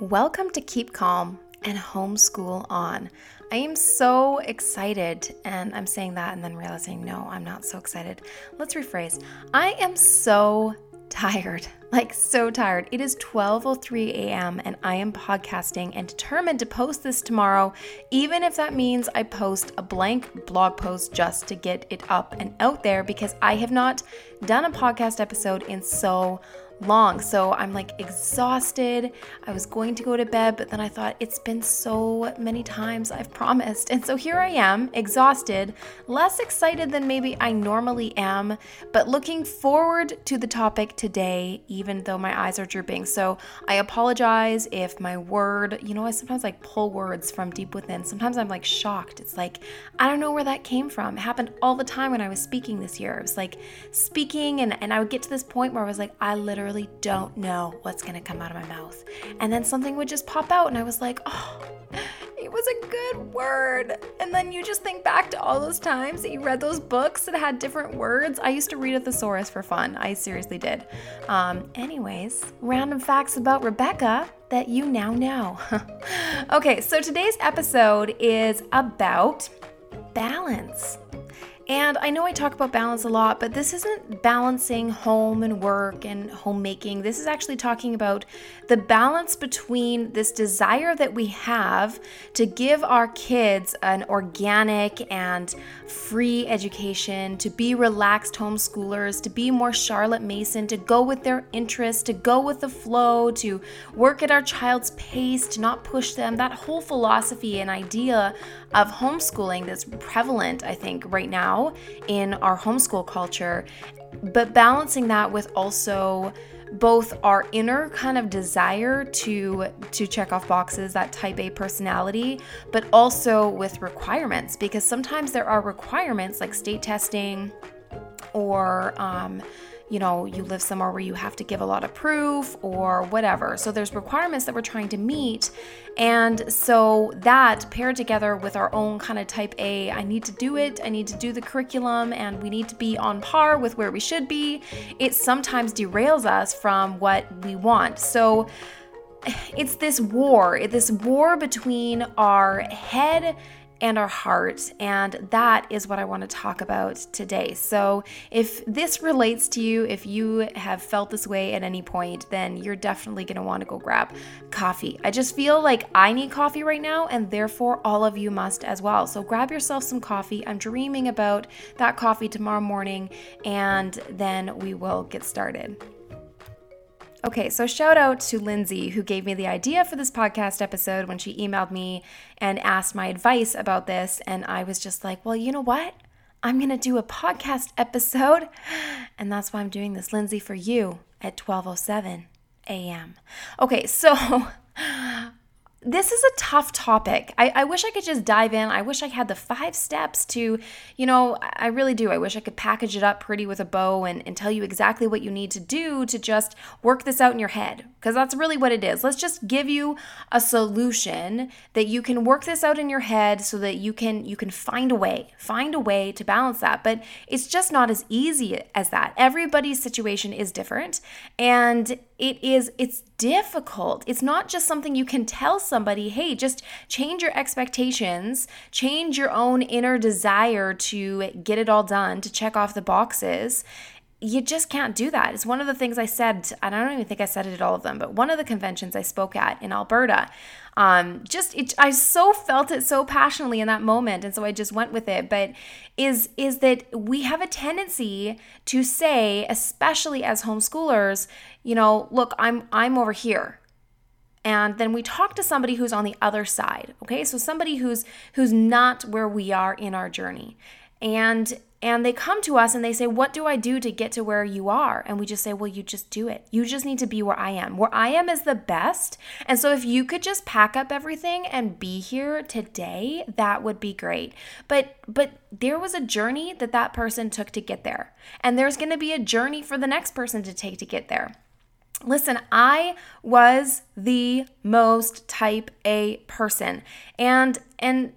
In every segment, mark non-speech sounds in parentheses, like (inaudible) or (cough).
Welcome to Keep Calm and Homeschool On. I am so excited, and I'm saying that and then realizing, no, I'm not so excited. Let's rephrase. I am so tired, (laughs) like so tired. It is 12:03 a.m. and I am podcasting and determined to post this tomorrow, even if that means I post a blank blog post just to get it up and out there because I have not done a podcast episode in so long. So I'm like exhausted. I was going to go to bed, but then I thought it's been so many times I've promised. And so here I am, exhausted, less excited than maybe I normally am, but looking forward to the topic today, even though my eyes are drooping. So I apologize if my word, you know, I sometimes like pull words from deep within. Sometimes I'm like shocked. It's like, I don't know where that came from. It happened all the time when I was speaking this year. It was like speaking, and, and I would get to this point where I was like, I literally literally don't know what's gonna come out of my mouth. And then something would just pop out, and I was like, oh, it was a good word. And then you just think back to all those times that you read those books that had different words. I used to read a thesaurus for fun. I seriously did. Um, anyways, random facts about Rebecca that you now know. (laughs) okay, so today's episode is about balance. And I know I talk about balance a lot, but this isn't balancing home and work and homemaking. This is actually talking about the balance between this desire that we have to give our kids an organic and free education, to be relaxed homeschoolers, to be more Charlotte Mason, to go with their interests, to go with the flow, to work at our child's pace, to not push them. That whole philosophy and idea of homeschooling that's prevalent, I think, right now in our homeschool culture, but balancing that with also both our inner kind of desire to to check off boxes that type A personality but also with requirements because sometimes there are requirements like state testing or um, you know, you live somewhere where you have to give a lot of proof or whatever. So there's requirements that we're trying to meet. And so that paired together with our own kind of type A, I need to do it, I need to do the curriculum, and we need to be on par with where we should be, it sometimes derails us from what we want. So it's this war, this war between our head and our heart. And that is what I want to talk about today. So, if this relates to you, if you have felt this way at any point, then you're definitely going to want to go grab coffee. I just feel like I need coffee right now, and therefore all of you must as well. So, grab yourself some coffee. I'm dreaming about that coffee tomorrow morning, and then we will get started. Okay, so shout out to Lindsay who gave me the idea for this podcast episode when she emailed me and asked my advice about this. And I was just like, well, you know what? I'm going to do a podcast episode. (gasps) And that's why I'm doing this, Lindsay, for you at 12:07 a.m. Okay, so (laughs) this is a tough topic. I, I, wish I could just dive in. I wish I had the five steps to, you know, I really do. I wish I could package it up pretty with a bow and, and tell you exactly what you need to do to just work this out in your head. Because that's really what it is. Let's just give you a solution that you can work this out in your head so that you can you can find a way, find a way to balance that. But it's just not as easy as that. Everybody's situation is different. And it is it's difficult. It's not just something you can tell somebody, "Hey, just change your expectations, change your own inner desire to get it all done, to check off the boxes." You just can't do that. It's one of the things I said, and I don't even think I said it at all of them, but one of the conventions I spoke at in Alberta, um, just it, I so felt it so passionately in that moment, and so I just went with it. But is is that we have a tendency to say, especially as homeschoolers, you know, look, I'm I'm over here, and then we talk to somebody who's on the other side okay so somebody who's who's not where we are in our journey and and they come to us and they say, What do I do to get to where you are? And we just say, Well, you just do it. You just need to be where I am. Where I am is the best. And so if you could just pack up everything and be here today, that would be great. But, but, there was a journey that that person took to get there. And there's going to be a journey for the next person to take to get there. Listen, I was the most type A person. And and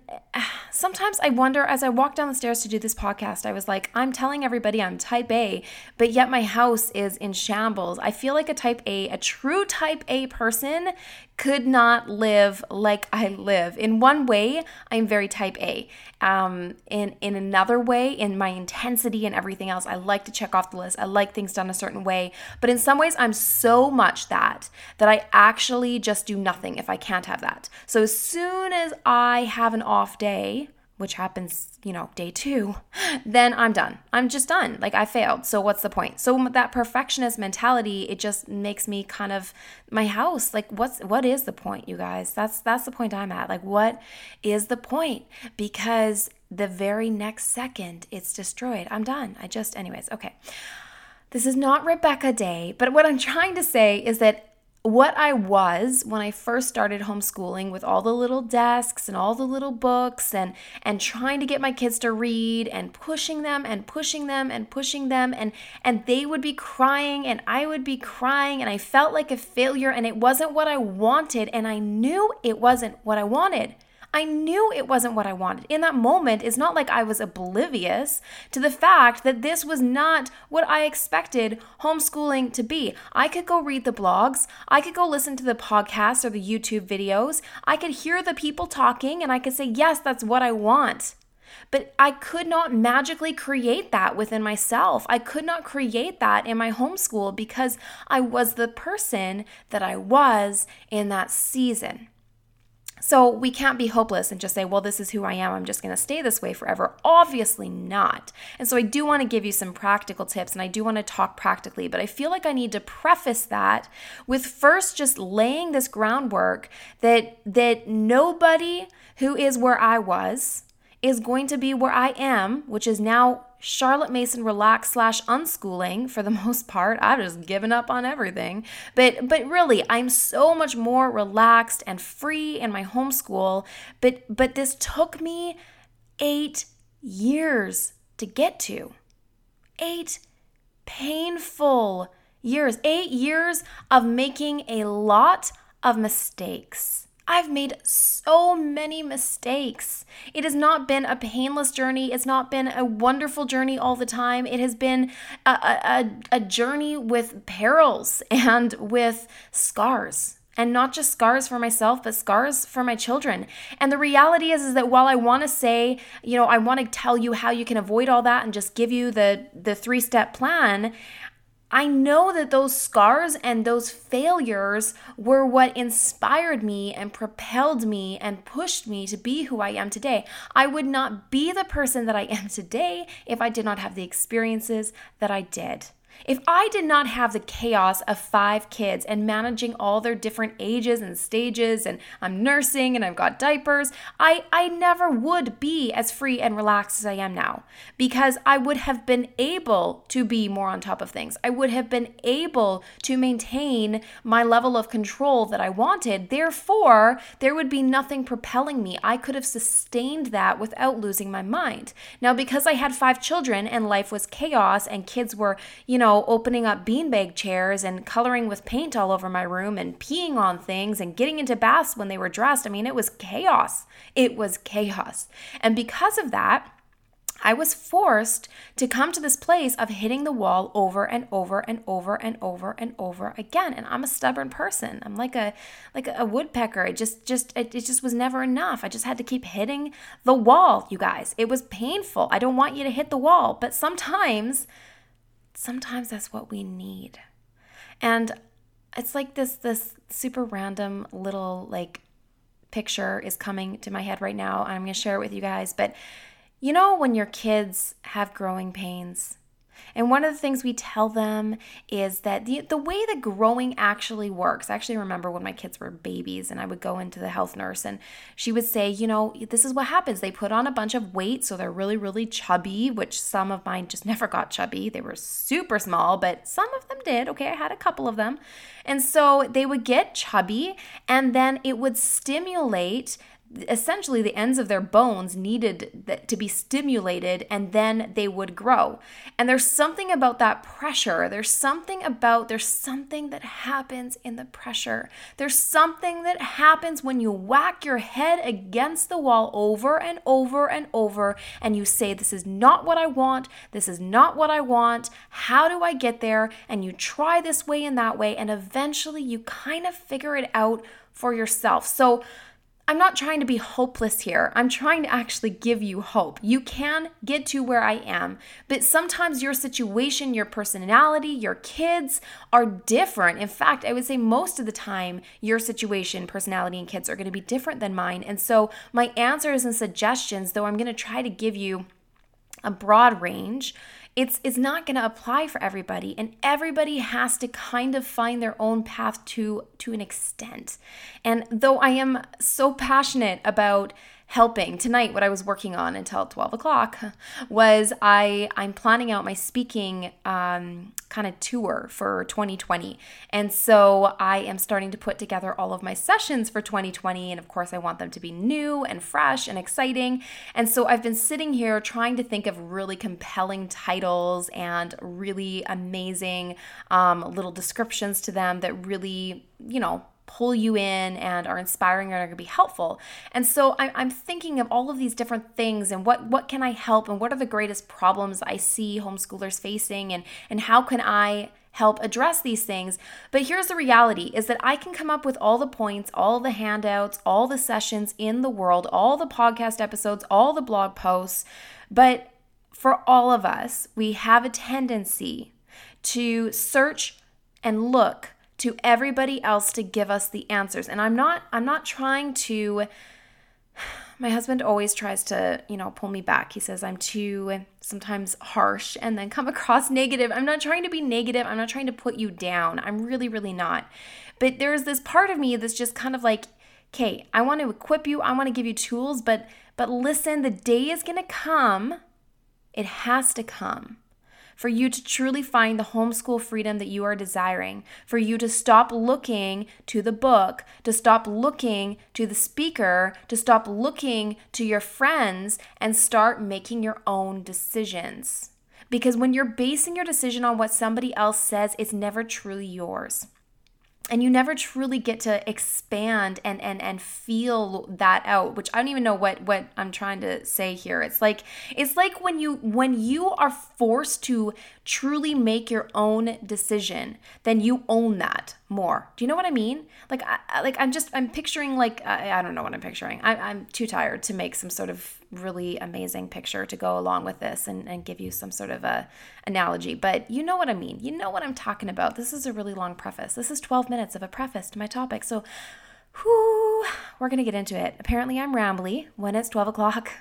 sometimes I wonder as I walk down the stairs to do this podcast, I was like, I'm telling everybody I'm type A, but yet my house is in shambles. I feel like a type A, a true type A person could not live like I live. In one way, I'm very type A. Um, in in another way, in my intensity and everything else, I like to check off the list. I like things done a certain way. But in some ways, I'm so much that that I actually just do nothing if I can't have that. So as soon as I have an off day, which happens, you know, day two, (gasps) then I'm done. I'm just done. Like I failed. So what's the point? So that perfectionist mentality, it just makes me kind of my house. Like what's what is the point, you guys? That's that's the point I'm at. Like what is the point? Because the very next second it's destroyed. I'm done. I just anyways, okay. This is not Rebecca Day, but what I'm trying to say is that what I was when I first started homeschooling with all the little desks and all the little books and and trying to get my kids to read and pushing them and pushing them and pushing them and and they would be crying and I would be crying and I felt like a failure and it wasn't what I wanted and I knew it wasn't what I wanted. I knew it wasn't what I wanted. In that moment, it's not like I was oblivious to the fact that this was not what I expected homeschooling to be. I could go read the blogs, I could go listen to the podcasts or the YouTube videos, I could hear the people talking, and I could say, yes, that's what I want. But I could not magically create that within myself. I could not create that in my homeschool because I was the person that I was in that season. So we can't be hopeless and just say, well, this is who I am. I'm just going to stay this way forever. Obviously not. And so I do want to give you some practical tips and I do want to talk practically, but I feel like I need to preface that with first just laying this groundwork that that nobody who is where I was is going to be where I am, which is now Charlotte Mason relaxed slash unschooling for the (laughs) most part. I've just given up on everything. But but really, I'm so much more relaxed and free in my homeschool. But but this took me eight years to get to. Eight painful years. Eight years of making a lot of mistakes. I've made so many mistakes. It has not been a painless journey. It's not been a wonderful journey all the time. It has been a, a, a journey with perils and with scars. And not just scars for myself, but scars for my children. And the reality is, is that while I want to say, you know, I want to tell you how you can avoid all that and just give you the the three step plan, I know that those scars and those failures were what inspired me and propelled me and pushed me to be who I am today. I would not be the person that I am today if I did not have the experiences that I did. If I did not have the chaos of five kids and managing all their different ages and stages, and I'm nursing and I've got diapers, I, I never would be as free and relaxed as I am now because I would have been able to be more on top of things. I would have been able to maintain my level of control that I wanted. Therefore, there would be nothing propelling me. I could have sustained that without losing my mind. Now, because I had five children and life was chaos and kids were, you know, know, opening up beanbag chairs and coloring with paint all over my room and peeing on things and getting into baths when they were dressed. I mean, it was chaos. It was chaos. And because of that, I was forced to come to this place of hitting the wall over and over and over and over and over again. And I'm a stubborn person. I'm like a like a woodpecker. It just just it, it just was never enough. I just had to keep hitting the wall, you guys. It was painful. I don't want you to hit the wall, but sometimes sometimes that's what we need. And it's like this this super random little like picture is coming to my head right now. I'm going to share it with you guys, but you know when your kids have growing pains and one of the things we tell them is that the, the way that growing actually works, I actually remember when my kids were babies and I would go into the health nurse and she would say, you know, this is what happens. They put on a bunch of weight, so they're really, really chubby, which some of mine just (laughs) never got chubby. They were super small, but some of them did. Okay, I had a couple of them. And so they would get chubby and then it would stimulate essentially the ends of their bones needed to be stimulated and then they would grow. And there's something about that pressure. There's something about, there's something that happens in the pressure. There's something that happens when you whack your head against the wall over and over and over and you say, This is not what I want. This is not what I want. How do I get there? And you try this way and that way. And eventually you kind of figure it out for yourself. So, I'm not trying to be hopeless here. I'm trying to actually give you hope. You can get to where I am, but sometimes your situation, your personality, your kids are different. In fact, I would say most of the time, your situation, personality, and kids are going to be different than mine. And so, my answers and suggestions, though I'm going to try to give you a broad range, it's it's not going to apply for everybody and everybody has to kind of find their own path to to an extent. And though i am so passionate about helping. Tonight what i was working on until 12 o'clock was i i'm planning out my speaking um, kind of tour for 2020 and so i am starting to put together all of my sessions for 2020 and of course i want them to be new and fresh and exciting. And so i've been sitting here trying to think of really compelling titles and really amazing um, little descriptions to them that really you know pull you in and are inspiring and are going to be helpful. And so I'm thinking of all of these different things and what what can I help and what are the greatest problems I see homeschoolers facing and and how can I help address these things. But here's the reality is that I can come up with all the points, all the handouts, all the sessions in the world, all the podcast episodes, all the blog posts, but for all of us, we have a tendency to search and look to everybody else to give us the answers. And I'm not I'm not trying to my husband always tries to, you know, pull me back. He says I'm too sometimes harsh and then come (laughs) across negative. I'm not trying to be negative. I'm not trying to put you down. I'm really really not. But there's this part of me that's just kind of like, "Okay, I want to equip you. I want to give you tools, but but listen, the day is going to come. It has to come for you to truly find the homeschool freedom that you are desiring, for you to stop looking to the book, to stop looking to the speaker, to stop looking to your friends, and start making your own decisions. Because when you're basing your decision on what somebody else says, it's never truly yours and you never truly get to expand and and and feel that out which i don't even know what what i'm trying to say here. It's like it's like when you when you are forced to truly make your own decision then you own that more. Do you know what i mean? Like I, like i'm just i'm picturing like I, I don't know what i'm picturing. I, i'm too tired to make some sort of really amazing picture to go along with this and, and give you some sort of a analogy. But you know what i mean. You know what i'm talking about. This is a really long preface. This is 12 minutes of a preface to my topic. So whoo, we're gonna get into it. Apparently i'm rambly when it's 12 o'clock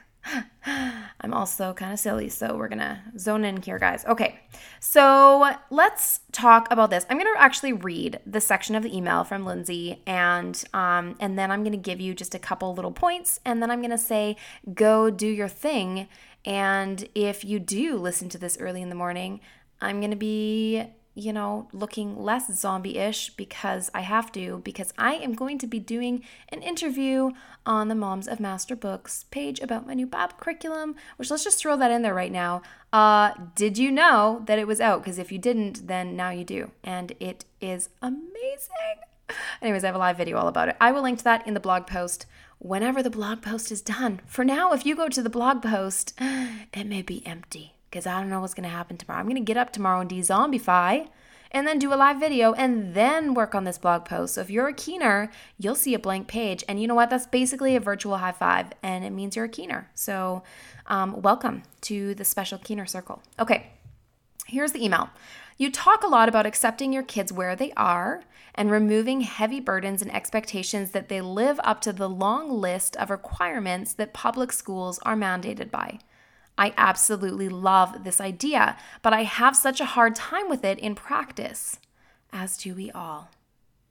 I'm also kind of silly, so we're gonna zone in here, guys. Okay, so let's talk about this. I'm gonna actually read the section of the email from Lindsay, and um, and then I'm gonna give you just a couple little points, and then I'm gonna say, go do your thing. And if you do listen to this early in the morning, I'm gonna be you know, looking less zombie ish because I have to, because I am going to be doing an interview on the Moms of Master Books page about my new Bob curriculum, which let's just throw that in there right now. Uh, did you know that it was out? Because if you didn't, then now you do. And it is amazing. Anyways, I have a live video all about it. I will link to that in the blog post whenever the blog post is done. For now, if you go to the blog post, it may be empty because I don't know what's going to happen tomorrow. I'm going to get up tomorrow and de-zombify and then do a live video and then work on this blog post. So if you're a keener, you'll see a blank page. And you know what? That's basically a virtual high five and it means you're a keener. So um, welcome to the special keener circle. Okay, here's the email. You talk a lot about accepting your kids where they are and removing heavy burdens and expectations that they live up to the long list of requirements that public schools are mandated by. I absolutely love this idea, but I have such a hard time with it in practice, as do we all.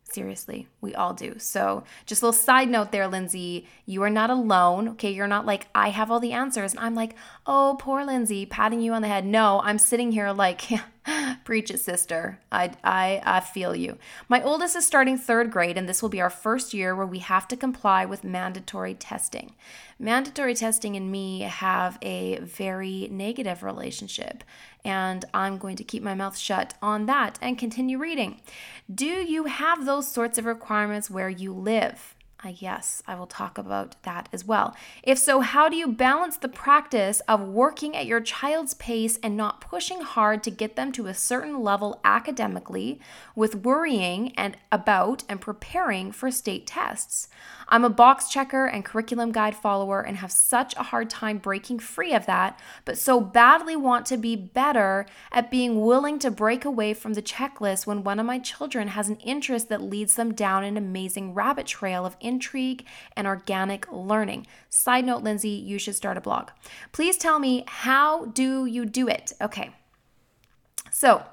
Seriously, we all do. So, just a little side note there, Lindsay. You are not alone. Okay. You're not like, I have all the answers. And I'm like, oh, poor Lindsay, patting you on the head. No, I'm sitting here like, (laughs) (laughs) Preach it, sister. I, I, I feel you. My oldest is starting third grade, and this will be our first year where we have to comply with mandatory testing. Mandatory testing and me have a very negative relationship, and I'm going to keep my mouth shut on that and continue reading. Do you have those sorts of requirements where you live? Uh, yes, I will talk about that as well. If so, how do you balance the practice of working at your child's pace and not pushing hard to get them to a certain level academically with worrying and about and preparing for state tests? I'm a box checker and curriculum guide follower and have such a hard time breaking free of that, but so badly want to be better at being willing to break away from the checklist when one of my children has an interest that leads them down an amazing rabbit trail of intrigue and organic learning. Side note, Lindsay, you should start a blog. Please tell me, how do you do it? Okay. So,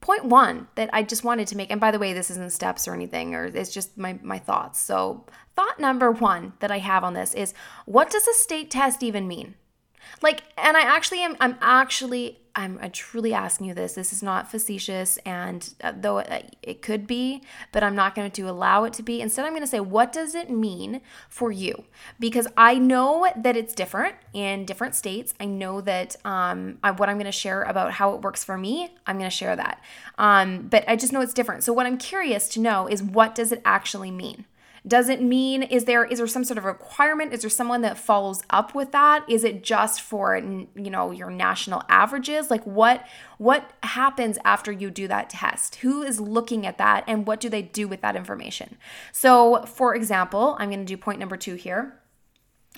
point one that I just wanted to make, and by the way, this isn't steps or anything, or it's just my, my thoughts. So, thought number one that I have on this is what does a state test even mean? Like, and I actually am, I'm actually I'm, I'm, truly asking you this. This is not facetious, and uh, though it, uh, it, could be, but I'm not going to allow it to be. Instead, I'm going to say, what does it mean for you? Because I know that it's different in different states. I know that um, I, what I'm going to share about how it works for me, I'm going to share that. Um, but I just know it's different. So, what I'm curious to know is what does it actually mean? Does it mean is there is there some sort of requirement? Is there someone that follows up with that? Is it just for you know your national averages? Like what what happens after you do that test? Who is looking at that and what do they do with that information? So, for example, I'm going to do point number 2 here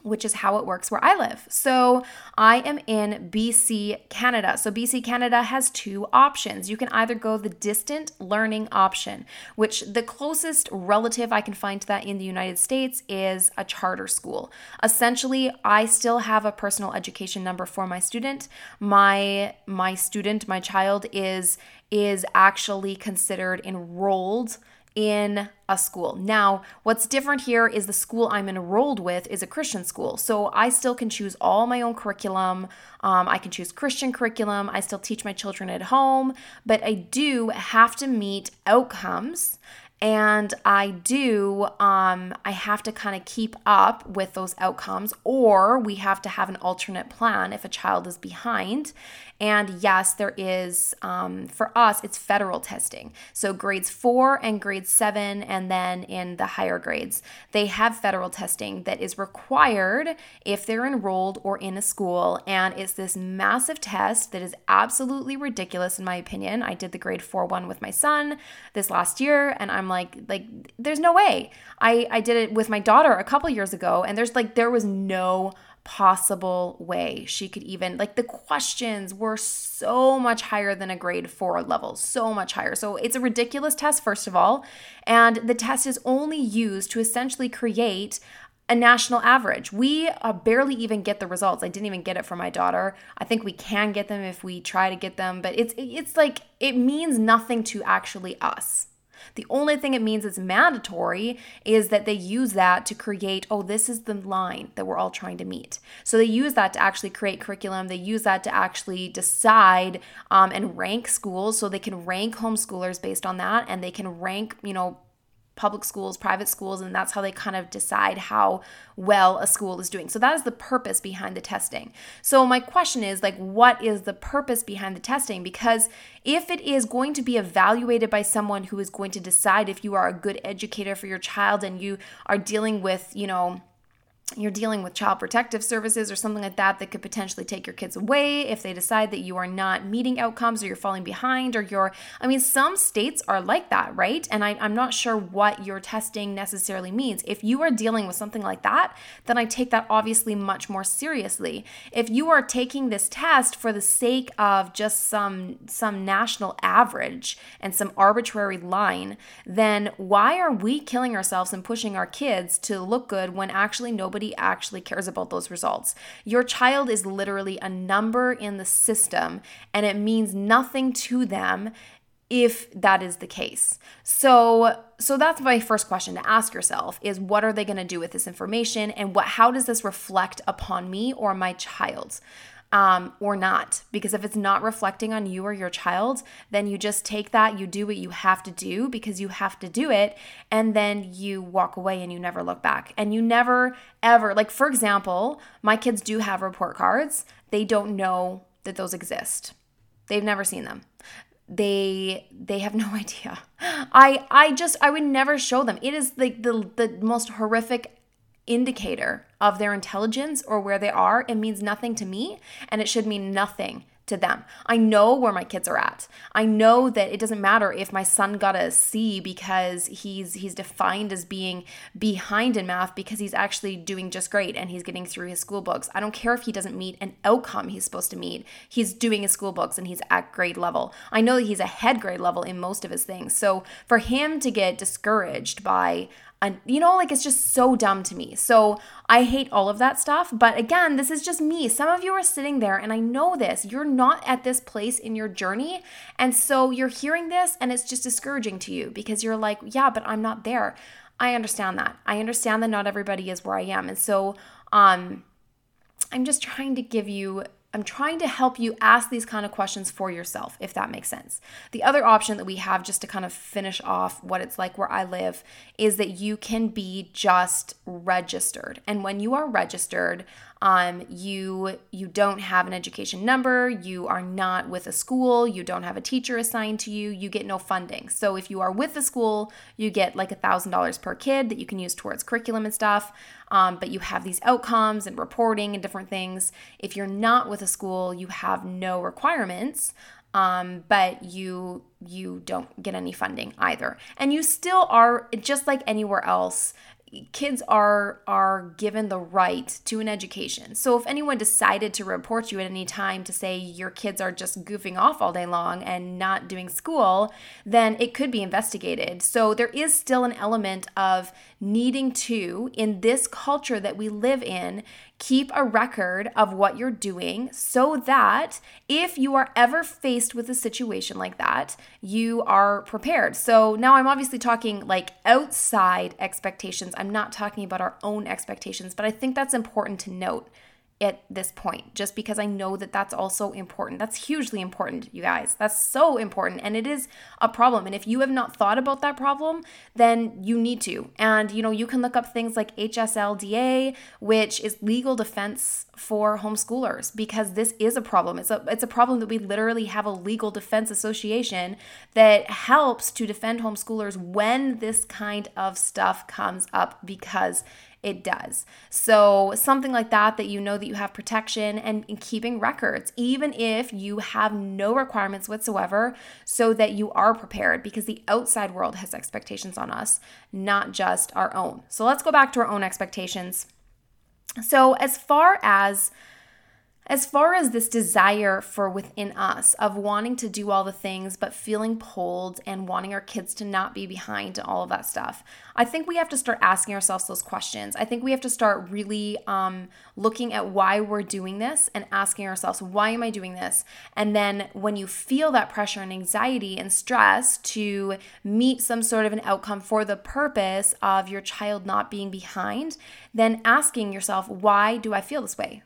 which is how it works where I live. So I am in BC, Canada. So BC, Canada has two options. You can either go the distant learning option, which the closest relative I can find to that in the United States is a charter school. Essentially, I still have a personal education number for my student. My my student, my child is is actually considered enrolled in a school. Now, what's different here is the school I'm enrolled with is a Christian school. So I still can choose all my own curriculum. Um, I can choose Christian curriculum. I still teach my children at home, but I do have to meet outcomes and I do, um, I have to kind of keep up with those outcomes, or we have to have an alternate plan if a child is behind. And yes, there is, um, for us, it's federal testing. So grades four and grade seven, and then in the higher grades, they have federal testing that is required if they're enrolled or in a school. And it's this massive test that is absolutely ridiculous, in my opinion. I did the grade four one with my son this last year, and I'm like, like, there's no way. I, I did it with my daughter a couple years ago, and there's like, there was no possible way she could even like the questions were so much higher than a grade 4 level so much higher so it's a ridiculous test first of all and the test is only used to essentially create a national average. We uh, barely even get the results. I didn't even get it for my daughter. I think we can get them if we try to get them, but it's it's like it means nothing to actually us. The only thing it means it's mandatory is that they use that to create, oh, this is the line that we're all trying to meet. So they use that to actually create curriculum. They use that to actually decide um, and rank schools. So they can rank homeschoolers based on that and they can rank, you know, public schools, private schools, and that's how they kind of decide how well a school is doing. So that is the purpose behind the testing. So my question is like what is the purpose behind the testing? Because if it is going to be evaluated by someone who is going to decide if you are a good educator for your child and you are dealing with, you know, you're dealing with child protective services or something like that that could potentially take your kids away if they decide that you are not meeting outcomes or you're falling behind or you're i mean some states are like that right? And I, i'm not sure what your testing necessarily means. If you are dealing with something like that then i take that obviously much more seriously. If you are taking this test for the sake of just some some national average and some arbitrary line then why are we killing ourselves and pushing our kids to look good when actually nobody nobody actually cares about those results. Your child is literally a number in the system and it means nothing to them if that is the case. So so that's my first question to ask yourself is what are they going to do with this information and what how does this reflect upon me or my child? Um, or not. Because if it's not reflecting on you or your child, then you just take that, you do what you have to do because you have to do it, and then you walk away and you never look back. And you never, ever, like for example, my kids do have report cards, they don't know that those exist. They've never seen them they they have (laughs) no idea i i just i would never show them it is like the the most horrific indicator of their intelligence or where they are, it means nothing to me and it should mean nothing to them. I know where my kids are at. I know that it doesn't matter if my son got a C because he's he's defined as being behind in math because he's actually doing just great and he's getting through his school books. I don't care if he doesn't meet an outcome he's supposed to meet. He's doing his school books and he's at grade level. I know that he's ahead grade level in most of his things. So for him to get discouraged by and you know like it's just so dumb to me. So i hate all of that stuff. But again this is just me. Some of you are sitting there and i know this. You're not at this place in your journey. And so you're hearing this and it's just discouraging to you because you're like yeah but i'm not there. I understand that. I understand that not everybody is where i am. And so um i'm just trying to give you I'm trying to help you ask these kind of questions for yourself, if that makes sense. The other option that we have, just to kind of finish off what it's like where I live, is that you can be just registered. And when you are registered, um, you you don't have an education number you are not with a school you don't have a teacher assigned to you you get no funding. So if you are with the school you get like a thousand dollars per kid that you can use towards curriculum and stuff. Um, but you have these outcomes and reporting and different things. If you're not with a school you have no requirements um, but you you don't get any funding either. And you still are just like anywhere else kids are are given the right to an education. So if anyone decided to report you at any time to say your kids are just goofing off all day long and not doing school, then it could be investigated. So there is still an element of needing to in this culture that we live in Keep a record of what you're doing so that if you are ever faced with a situation like that, you are prepared. So now I'm obviously talking like outside expectations. I'm not talking about our own expectations, but I think that's important to note at this point just because I know that that's also important. That's hugely important, you guys. That's so important and it is a problem. And if you have not thought about that problem, then you need to. And you know, you can look up things like HSLDA, which is legal defense for homeschoolers because this is a problem. It's a it's a problem that we literally have a legal defense association that helps to defend homeschoolers when this kind of stuff comes up because it does. So, something like that, that you know that you have protection and, and keeping records, even if you have no requirements whatsoever, so that you are prepared because the outside world has expectations on us, not just our own. So, let's go back to our own expectations. So, as far as as far as this desire for within us of wanting to do all the things but feeling pulled and wanting our kids to not be behind all of that stuff, I think we have to start asking ourselves those questions. I think we have to start really um, looking at why we're doing this and asking ourselves, why am I doing this? And then when you feel that pressure and anxiety and stress to meet some sort of an outcome for the purpose of your child not being behind, then asking yourself, why do I feel this way?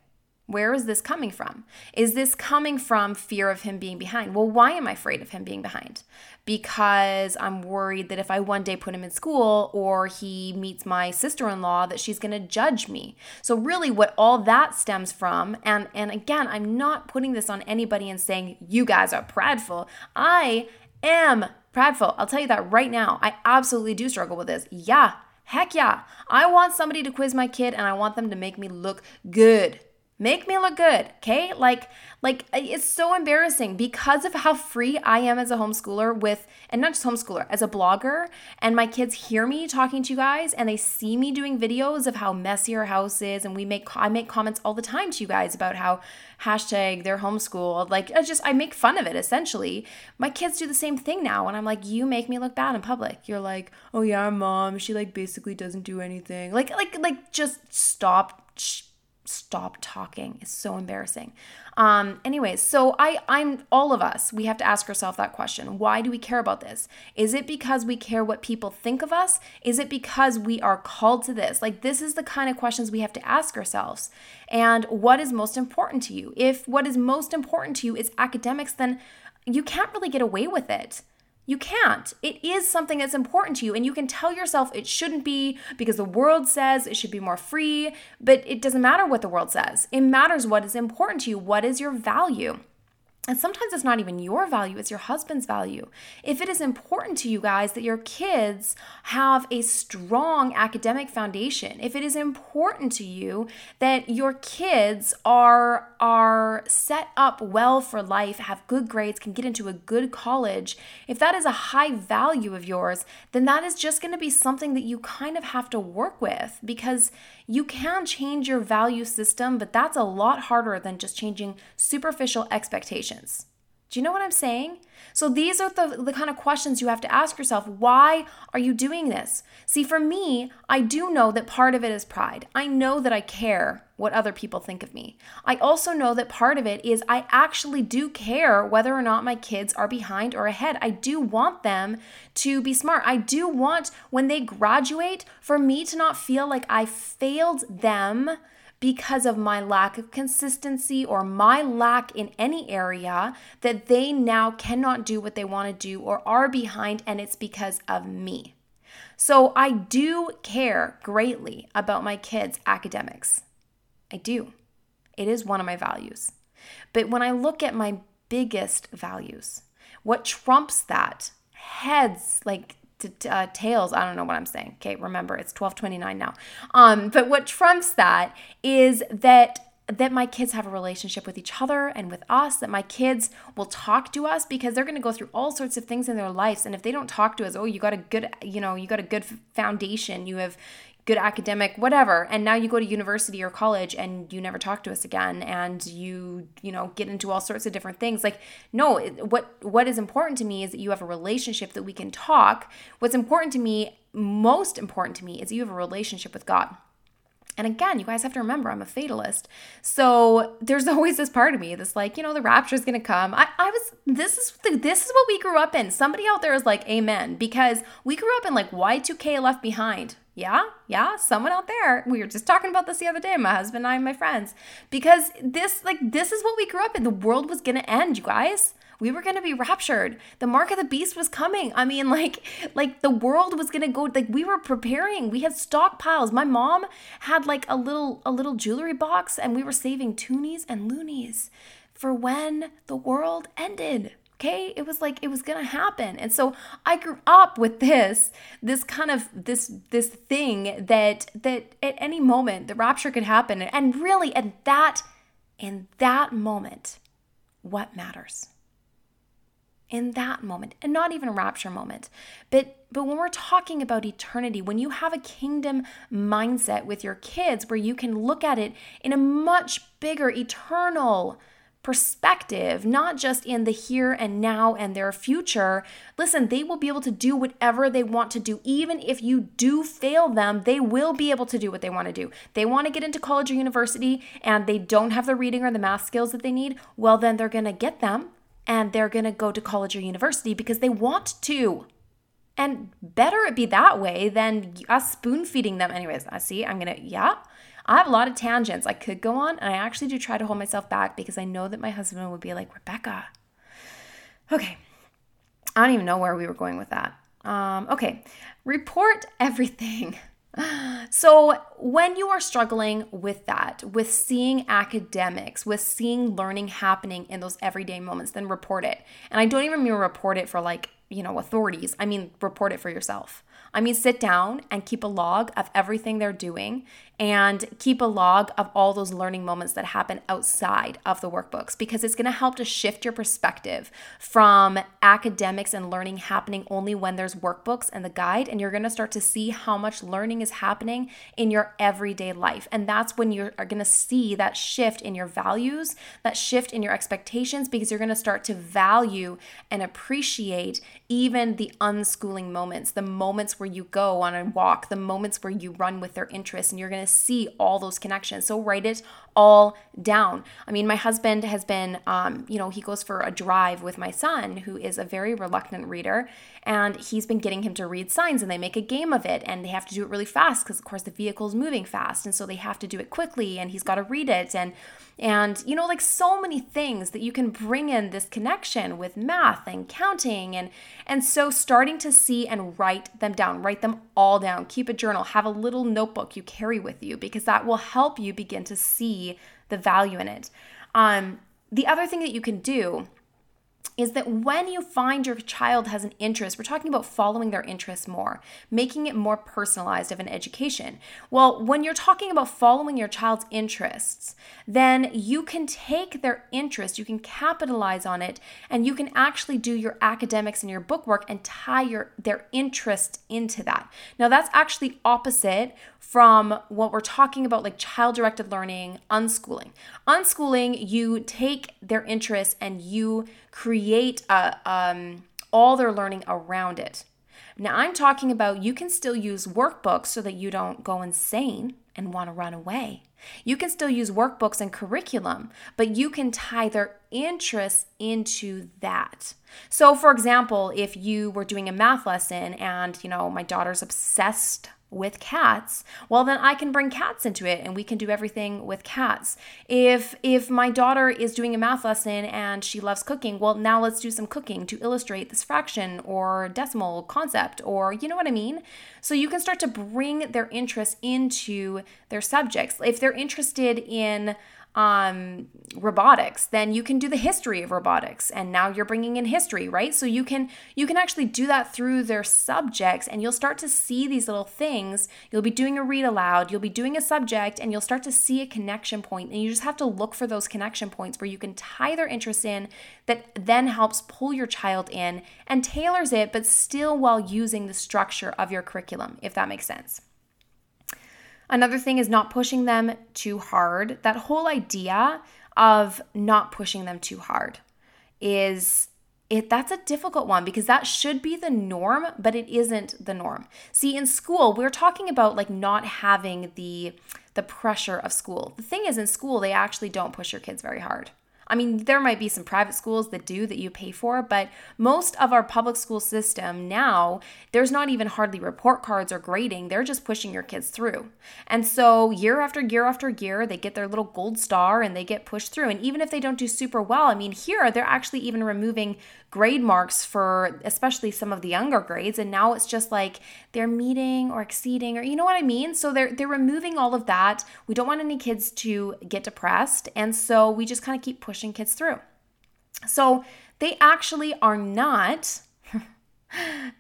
Where is this coming from? Is this coming from fear of him being behind? Well, why am I afraid of him being behind? Because I'm worried that if I one day put him in school or he meets my sister-in-law that she's going to judge me. So really what all that stems from and and again, I'm not putting this on anybody and saying you guys are prideful. I am prideful. I'll tell you that right now. I absolutely do struggle with this. Yeah. Heck yeah. I want somebody to quiz my kid and I want them to make me look good make me look good okay? Like like it's so embarrassing because of how free i am as a homeschooler with and not just homeschooler as a blogger and my kids hear me talking to you guys and they see me doing videos of how messy our house is and we make i make comments all the time to you guys about how hashtag they're homeschooled. Like i just i make fun of it essentially. My kids do the same thing now and i'm like you make me look bad in public. You're like oh yeah mom she like basically doesn't do anything. Like like like just stop stop talking. It's so embarrassing. Um, anyways, so I, I'm all of us. We have to ask ourselves that question: Why do we care about this? Is it because we care what people think of us? Is it because we are called to this? Like this is the kind of questions we have to ask ourselves. And what is most important to you? If what is most important to you is academics, then you can't really get away with it. You can't. It is something that's important to you, and you can tell yourself it shouldn't be because the world says it should be more free, but it doesn't matter what the world says. It matters what is important to you. What is your value? And sometimes it's not even your value, it's your husband's value. If it is important to you guys that your kids have a strong academic foundation, if it is important to you that your kids are are set up well for life, have good grades, can get into a good college, if that is a high value of yours, then that is just going to be something that you kind of have to work with because you can change your value system, but that's a lot harder than just changing superficial expectations. Do you know what I'm saying? So these are the, the kind of questions you have to ask yourself. Why are you doing this? See, for me, I do know that part of it is pride. I know that I care what other people think of me. I also know that part of it is I actually do care whether or not my kids are behind or ahead. I do want them to be smart. I do want when they graduate for me to not feel like I failed them because of my lack of consistency or my lack in any area that they now cannot do what they want to do or are behind, and it's because of me. So I do care greatly about my kids' academics. I do. It is one of my values. But when I look at my biggest values, what trumps that heads like uh, tails. I don't know what I'm saying. Okay, remember it's 12:29 now. Um, but what trumps that is that that my kids have a relationship with each other and with us, that my kids will talk to us because they're going to go through all sorts of things in their lives. And if they don't talk to us, oh, you got a good, you know, you got a good foundation, you have, good academic whatever. And now you go to university or college and you never talk to us again and you you know get into all sorts of different things. Like no what what is important to me is that you have a relationship that we can talk. What's important to me most important to me is you have a relationship with god and again, you guys have to remember, I'm a fatalist. So there's (laughs) always this part of me that's like, you know, the rapture is to come. I, I was, this is, this is what we grew up in. Somebody out there is like, amen. Because we grew up in like Y2K left behind. Yeah, yeah, someone out there. We were just talking about this the other day, my husband and I and my friends. Because this, like, this is what we grew up in. The world was to end, you guys we were going to be raptured. The mark of the beast was coming. I mean like like the world was going to go like we were preparing. We had stockpiles. My mom had like a little a little jewelry box and we were saving toonies and loonies for when the world ended okay? It was like it was gonna happen. And so i grew up with this this kind of this this thing that that at any moment the rapture could happen. And really at that in that moment what matters in that moment and not even a rapture moment but but when we're talking about eternity when you have a kingdom mindset with your kids where you can look at it in a much bigger eternal perspective, not just in the here and now and their future. Listen, they will be able to do whatever they want to do. Even if you do fail them, they will be able to do what they want to do. They want to get into college or university and they don't have the reading or the math skills that they need, well, then they're going to get them and they're going to go to college or university because they want to. And better it be that way than us spoon feeding them. Anyways, I see, I'm going to, yeah. I have a lot of tangents I could go on, and I actually do try to hold myself back because I know that my husband would be like, Rebecca. Okay. I don't even know where we were going with that. Um, okay. Report everything. (laughs) So, when you are struggling with that, with seeing academics, with seeing learning happening in those everyday moments, then report it. And I don't even mean report it for like, you know, authorities. I mean, report it for yourself. I mean, sit down and keep a log of everything they're doing and keep a log of all those learning moments that happen outside of the workbooks because it's going to help to shift your perspective from academics and learning happening only when there's workbooks and the guide. And you're going to start to see how much learning is happening in your everyday life. And that's when you are going to see that shift in your values, that shift in your expectations, because you're going to start to value and appreciate even the unschooling moments, the moments where you go on a walk, the moments where you run with their interests, and you're going to see all those connections. So write it all down. I mean, my husband has been, um, you know, he goes for a drive with my son, who is a very reluctant reader, and he's been getting him to read signs, and they make a game of it, and they have to do it really fast because, of course, the vehicle is moving fast, and so they have to do it quickly, and he's got to read it, and and you know, like so many things that you can bring in this connection with math and counting, and and so starting to see and write them down, write them all down, keep a journal, have a little notebook you carry with you because that will help you begin to see the value in it. Um, the other thing that you can do is that when you find your child has an interest, we're talking about following their interests more, making it more personalized of an education. Well, when you're talking about following your child's interests, then you can take their interest, you can capitalize on it, and you can actually do your academics and your bookwork and tie your their interest into that. Now that's actually opposite from what we're talking about like child-directed learning, unschooling. Unschooling, you take their interests and you create a, um, all their learning around it. Now, I'm talking about you can still use workbooks so that you don't go insane and want to run away. You can still use workbooks and curriculum, but you can tie their interests into that. So, for example, if you were doing a math lesson and, you know, my daughter's obsessed with cats well then i can bring cats into it and we can do everything with cats. If if my daughter is doing a math lesson and she loves cooking well now let's do some cooking to illustrate this fraction or decimal concept or you know what i mean? So you can start to bring their interests into their subjects. If they're interested in um, robotics, then you can do the history of robotics, and now you're bringing in history, right? So you can you can actually do that through their subjects, and you'll start to see these little things. You'll be doing a read aloud, you'll be doing a subject, and you'll start to see a connection point, and you just have to look for those connection points where you can tie their interest in that then helps pull your child in and tailors it, but still while using the structure of your curriculum, if that makes sense. Another thing is not pushing them too hard. That whole idea of not pushing them too hard is it that's a difficult one because that should be the norm but it isn't the norm. See in school we're talking about like not having the the pressure of school. The thing is in school they actually don't push your kids very hard I mean, there might be some private schools that do that you pay for, but most of our public school system now, there's not even hardly report cards or grading. They're just pushing your kids through. And so year after year after year, they get their little gold star and they get pushed through. And even if they don't do super well, I mean, here they're actually even removing grade marks for especially some of the younger grades and now it's just like they're meeting or exceeding or you know what I mean? So they're they're removing all of that. We don't want any kids to get depressed and so we just kind of keep pushing kids through. So they actually are not (laughs)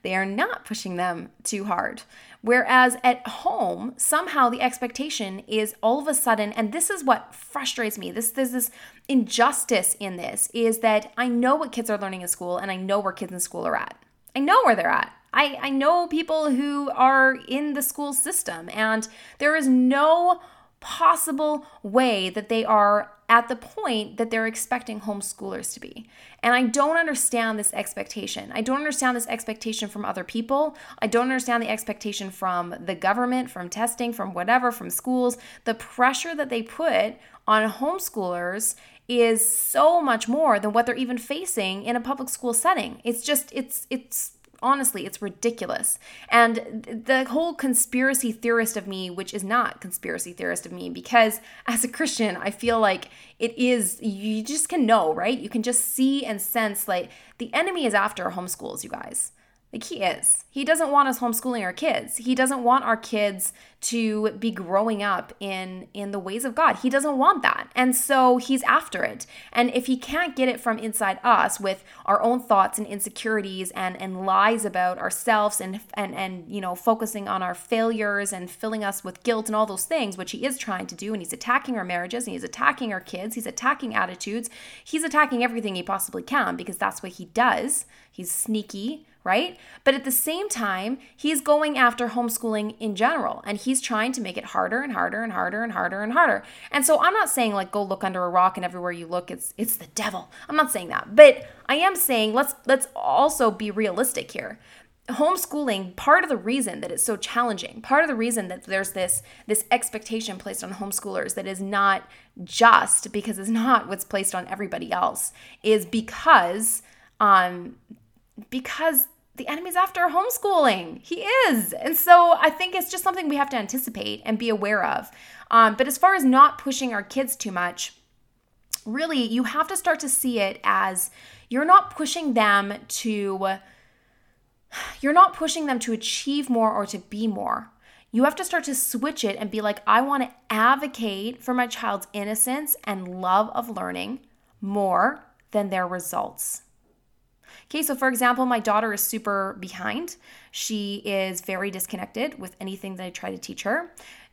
they are not pushing them too hard. Whereas at home, somehow the expectation is all of a sudden, and this is what frustrates me. This there's this injustice in this is that I know what kids are learning in school and I know where kids in school are at. I know where they're at. I, I know people who are in the school system, and there is no possible way that they are at the point that they're expecting homeschoolers to be. And I don't understand this expectation. I don't understand this expectation from other people. I don't understand the expectation from the government, from testing, from whatever, from schools. The pressure that they put on homeschoolers is so much more than what they're even facing in a public school setting. It's just it's it's honestly, it's ridiculous. And the whole conspiracy theorist of me, which is not conspiracy theorist of me, because as a Christian, I feel like it is, you just can know, right? You can just see and sense like the enemy is after homeschools, you guys. Like he is. He doesn't want us homeschooling our kids. He doesn't want our kids to be growing up in in the ways of God. He doesn't want that. And so he's after it. And if he can't get it from inside us with our own thoughts and insecurities and and lies about ourselves and and and you know, focusing on our failures and filling us with guilt and all those things, which he is trying to do and he's attacking our marriages and he's attacking our kids, he's attacking attitudes. He's attacking everything he possibly can because that's what he does. He's sneaky right? But at the same time, he's going after homeschooling in general and he's trying to make it harder and harder and harder and harder and harder. And so I'm not saying like go look under a rock and everywhere you look it's it's the devil. I'm not saying that. But I am saying let's let's also be realistic here. homeschooling part of the reason that it's so challenging part of the reason that there's this this expectation placed on homeschoolers that is not just because it's not what's placed on everybody else is because um because the enemy's after homeschooling he is and so i think it's just something we have to anticipate and be aware of um, but as far as not pushing our kids too much really you have to start to see it as you're not pushing them to you're not pushing them to achieve more or to be more. You have to start to switch it and be like, I want to advocate for my child's innocence and love of learning more than their results. Okay, so for example, my daughter is super behind. She is very disconnected with anything that I try to teach her.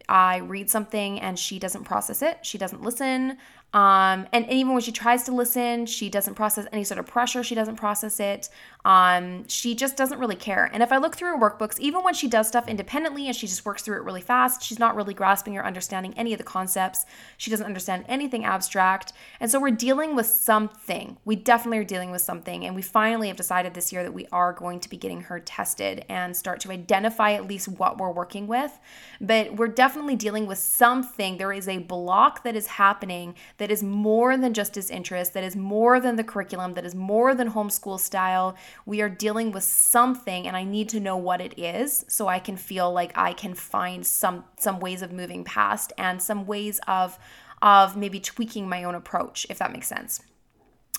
I read something and she doesn't process it. She doesn't listen. Um, and, and, even when she tries to listen, she doesn't process any sort of pressure. She doesn't process it. Um, she just doesn't really care. And if I look through her workbooks, even when she does stuff independently and she just works through it really fast, she's not really grasping or understanding any of the concepts. She doesn't understand anything abstract. And so we're dealing with something. We definitely are dealing with something. And we finally have decided this year that we are going to be getting her tested and start to identify at least what we're working with. But we're definitely dealing with something. There is a block that is happening that is more than just his interest, that is more than the curriculum, that is more than homeschool style. We are dealing with something and I need to know what it is so I can feel like I can find some some ways of moving past and some ways of of maybe tweaking my own approach if that makes sense.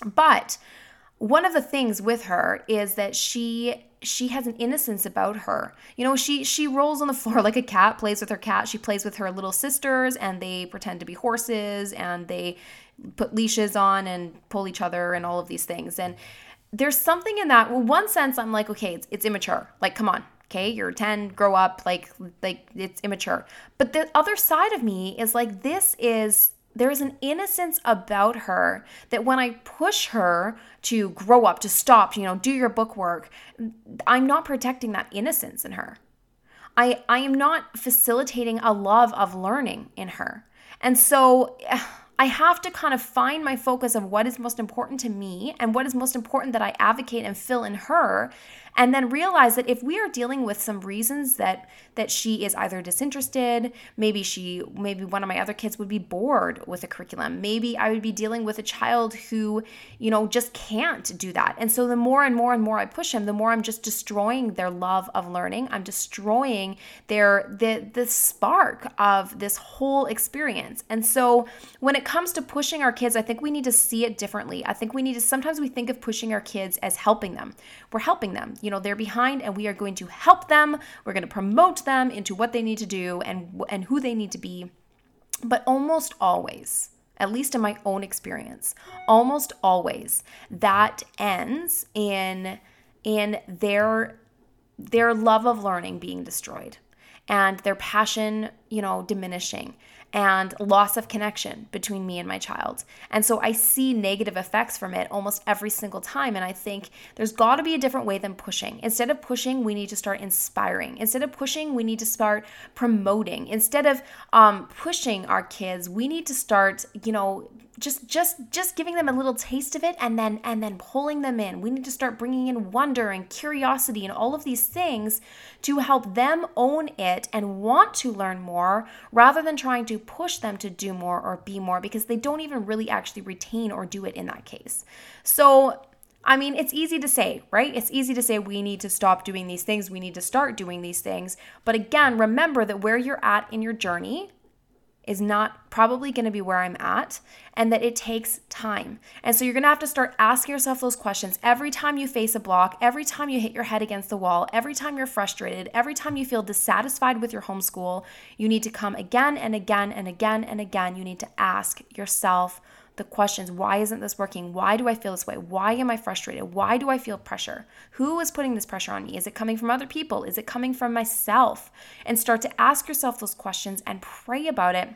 But one of the things with her is that she she has an innocence about her. You know, she she rolls on the (laughs) floor like a cat, plays with her cat. She plays with her little sisters and they pretend to be horses and they put leashes on and pull each other and all of these things. And there's something in that. Well, one sense I'm like, okay, it's it's immature. Like, come on. Okay, you're 10, grow up, like like it's immature. But the other side of me is like this is there is an innocence about her that when I push her to grow up, to stop, you know, do your book work, I'm not protecting that innocence in her. I, I am not facilitating a love of learning in her. And so (sighs) I have to kind of find my focus of what is most important to me and what is most important that I advocate and fill in her and then realize that if we are dealing with some reasons that that she is either disinterested maybe she maybe one of my other kids would be bored with the curriculum. Maybe i would be dealing with a child who you know just can't do that. And so the more and more and more i push him, the more i'm just destroying their love of learning. I'm destroying their the the spark of this whole experience. And so when it comes to pushing our kids i think we need to see it differently. I think we need to sometimes we think of pushing our kids as helping them. We're helping them. You know they're behind and we are going to help them. We're going to promote them into what they need to do and and who they need to be. But almost always at least in my own experience almost always that ends in in their their love of learning being destroyed and their passion you know diminishing and loss of connection between me and my child. And so I see negative effects from it almost every single time. And I think there's got to be a different way than pushing. Instead of pushing, we need to start inspiring. Instead of pushing, we need to start promoting. Instead of um, pushing our kids, we need to start, you know, just just just giving them a little taste of it and then and then pulling them in we need to start bringing in wonder and curiosity and all of these things to help them own it and want to learn more rather than trying to push them to do more or be more because they don't even really actually retain or do it in that case so I mean, it's easy to say, right? It's easy to say we need to stop doing these things, we need to start doing these things. But again, remember that where you're at in your journey is not probably going to be where I'm at and that it takes time. And so you're going to have to start asking yourself those questions every time you face a block, every time you hit your head against the wall, every time you're frustrated, every time you feel dissatisfied with your homeschool. You need to come again and again and again and again. You need to ask yourself the questions why isn't this working? Why do I feel this way? Why am I frustrated? Why do I feel pressure? Who is putting this pressure on me? Is it coming from other people? Is it coming from myself? And start to ask yourself those questions and pray about it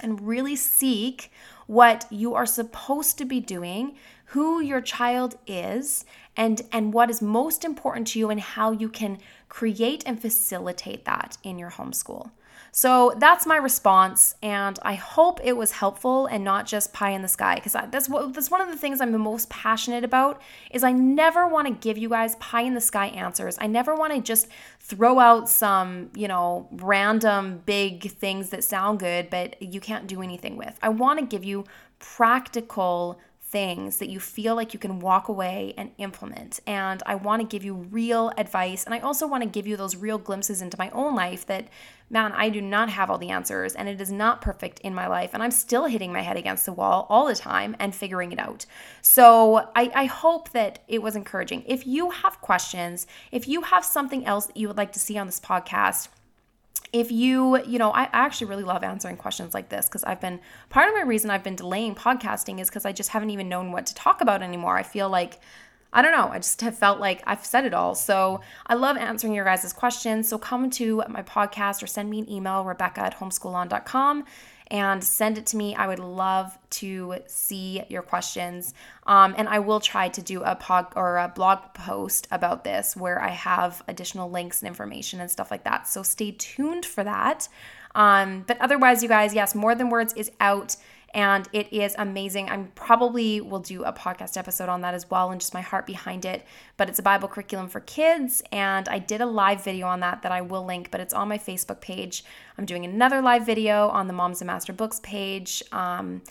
and really seek what you are supposed to be doing, who your child is, and and what is most important to you and how you can create and facilitate that in your homeschool. So that's my response, and I hope it was helpful and not just pie in the sky. Because that's what that's one of the things I'm the most passionate about. Is I never want to give you guys pie in the sky answers. I never want to just throw out some you know random big things that sound good, but you can't do anything with. I want to give you practical things that you feel like you can walk away and implement. And I want to give you real advice. And I also want to give you those real glimpses into my own life that, man, I do not have all the answers and it is not perfect in my life. And I'm still hitting my head against the wall all the time and figuring it out. So I, I hope that it was encouraging. If you have questions, if you have something else that you would like to see on this podcast, if you, you know, I actually really love answering questions like this because I've been part of my reason I've been delaying podcasting is because I just haven't even known what to talk about anymore. I feel like, I don't know, I just have felt like I've said it all. So I love answering your guys' questions. So come to my podcast or send me an email, Rebecca at homeschoolon.com and send it to me. I would love to see your questions. Um, and I will try to do a pod or a blog post about this where I have additional links and information and stuff like that. So stay tuned for that. Um, but otherwise, you guys, yes, More Than Words is out and it is amazing. I probably will do a podcast episode on that as well and just my heart behind it. But it's a Bible curriculum for kids, and I did a live video on that that I will link, but it's on my Facebook page. I'm doing another live video on the Moms and Master Books page. Um,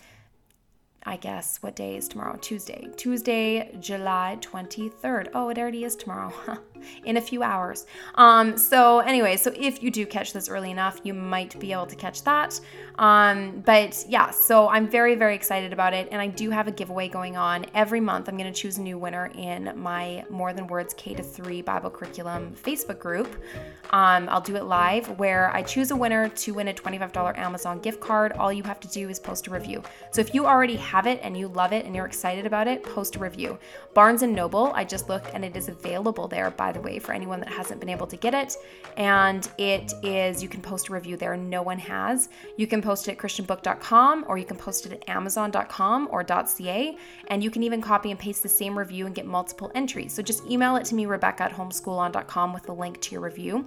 I guess what day is tomorrow? Tuesday. Tuesday, July 23rd. Oh, it already is tomorrow. (laughs) in a few hours. Um, so anyway, so if you do catch this early enough, you might be able to catch that. Um, but yeah, so I'm very, very excited about it. And I do have a giveaway going on every month. I'm going to choose a new winner in my More Than Words K to 3 Bible Curriculum Facebook group. Um, I'll do it live where I choose a winner to win a $25 Amazon gift card. All you have to do is post a review. So if you already have it and you love it and you're excited about it, post a review. Barnes and Noble, I just looked and it is available there, by the way, for anyone that hasn't been able to get it. And it is, you can post a review there. No one has. You can post it at christianbook.com or you can post it at amazon.com or .ca. And you can even copy and paste the same review and get multiple entries. So just email it to me, Rebecca at homeschoolon.com with the link to your review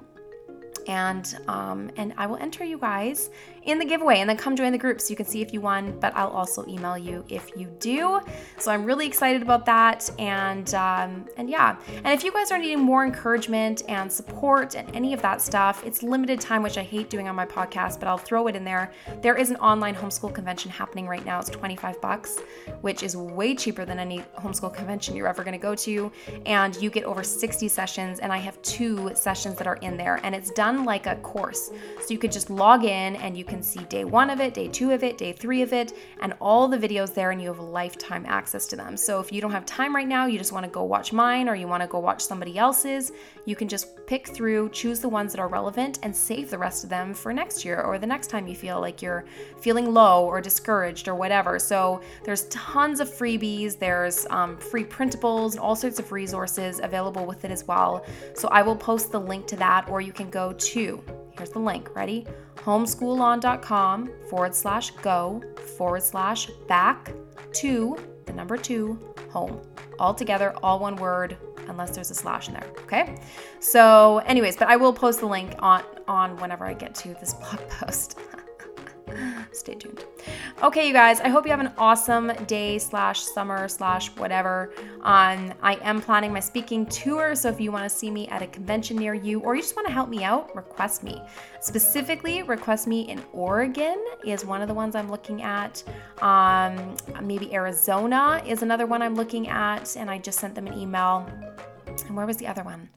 and um, and I will enter you guys in the giveaway and then come join the group so you can see if you won but I'll also email you if you do. So I'm really excited about that and um, and yeah. And if you guys are needing more encouragement and support and any of that stuff it's limited time which I hate doing on my podcast but I'll throw it in there. There is an online homeschool convention happening right now. It's 25 bucks which is way cheaper than any homeschool convention you're ever going to go to. And you get over 60 sessions and I have two sessions that are in there and it's done like a course. So you could just log in and you can see day one of it, day two of it, day three of it, and all the videos there, and you have lifetime access to them. So if you don't have time right now, you just want to go watch mine or you want to go watch somebody else's, you can just pick through, choose the ones that are relevant, and save the rest of them for next year or the next time you feel like you're feeling low or discouraged or whatever. So there's tons of freebies, there's um, free printables, and all sorts of resources available with it as well. So I will post the link to that, or you can go to, here's the link, ready? homeschoolon.com forward slash go forward slash back to the number two home. All together, all one word, unless there's a slash in there. Okay. So, anyways, but I will post the link on on whenever I get to this (laughs) blog post. Stay tuned. Okay, you guys, I hope you have an awesome day slash summer slash whatever. Um, I am planning my speaking tour, so if you want to see me at a convention near you or you just want to help me out, request me. Specifically, request me in Oregon is one of the ones I'm looking at. Um, maybe Arizona is another one I'm looking at, and I just sent them an email. And where was the other one?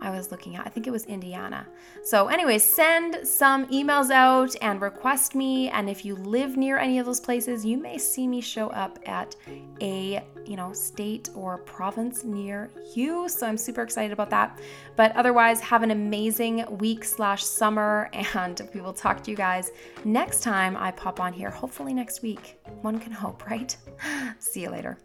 I was looking at. I think it was Indiana. So, anyways, send some emails out and request me. And if you live near any of those places, you may see me show up at a you know state or province near you. So I'm super excited about that. But otherwise, have an amazing week slash summer, and we will talk to you guys next time I pop on here. Hopefully next week. One can hope, (laughs) right? see you later.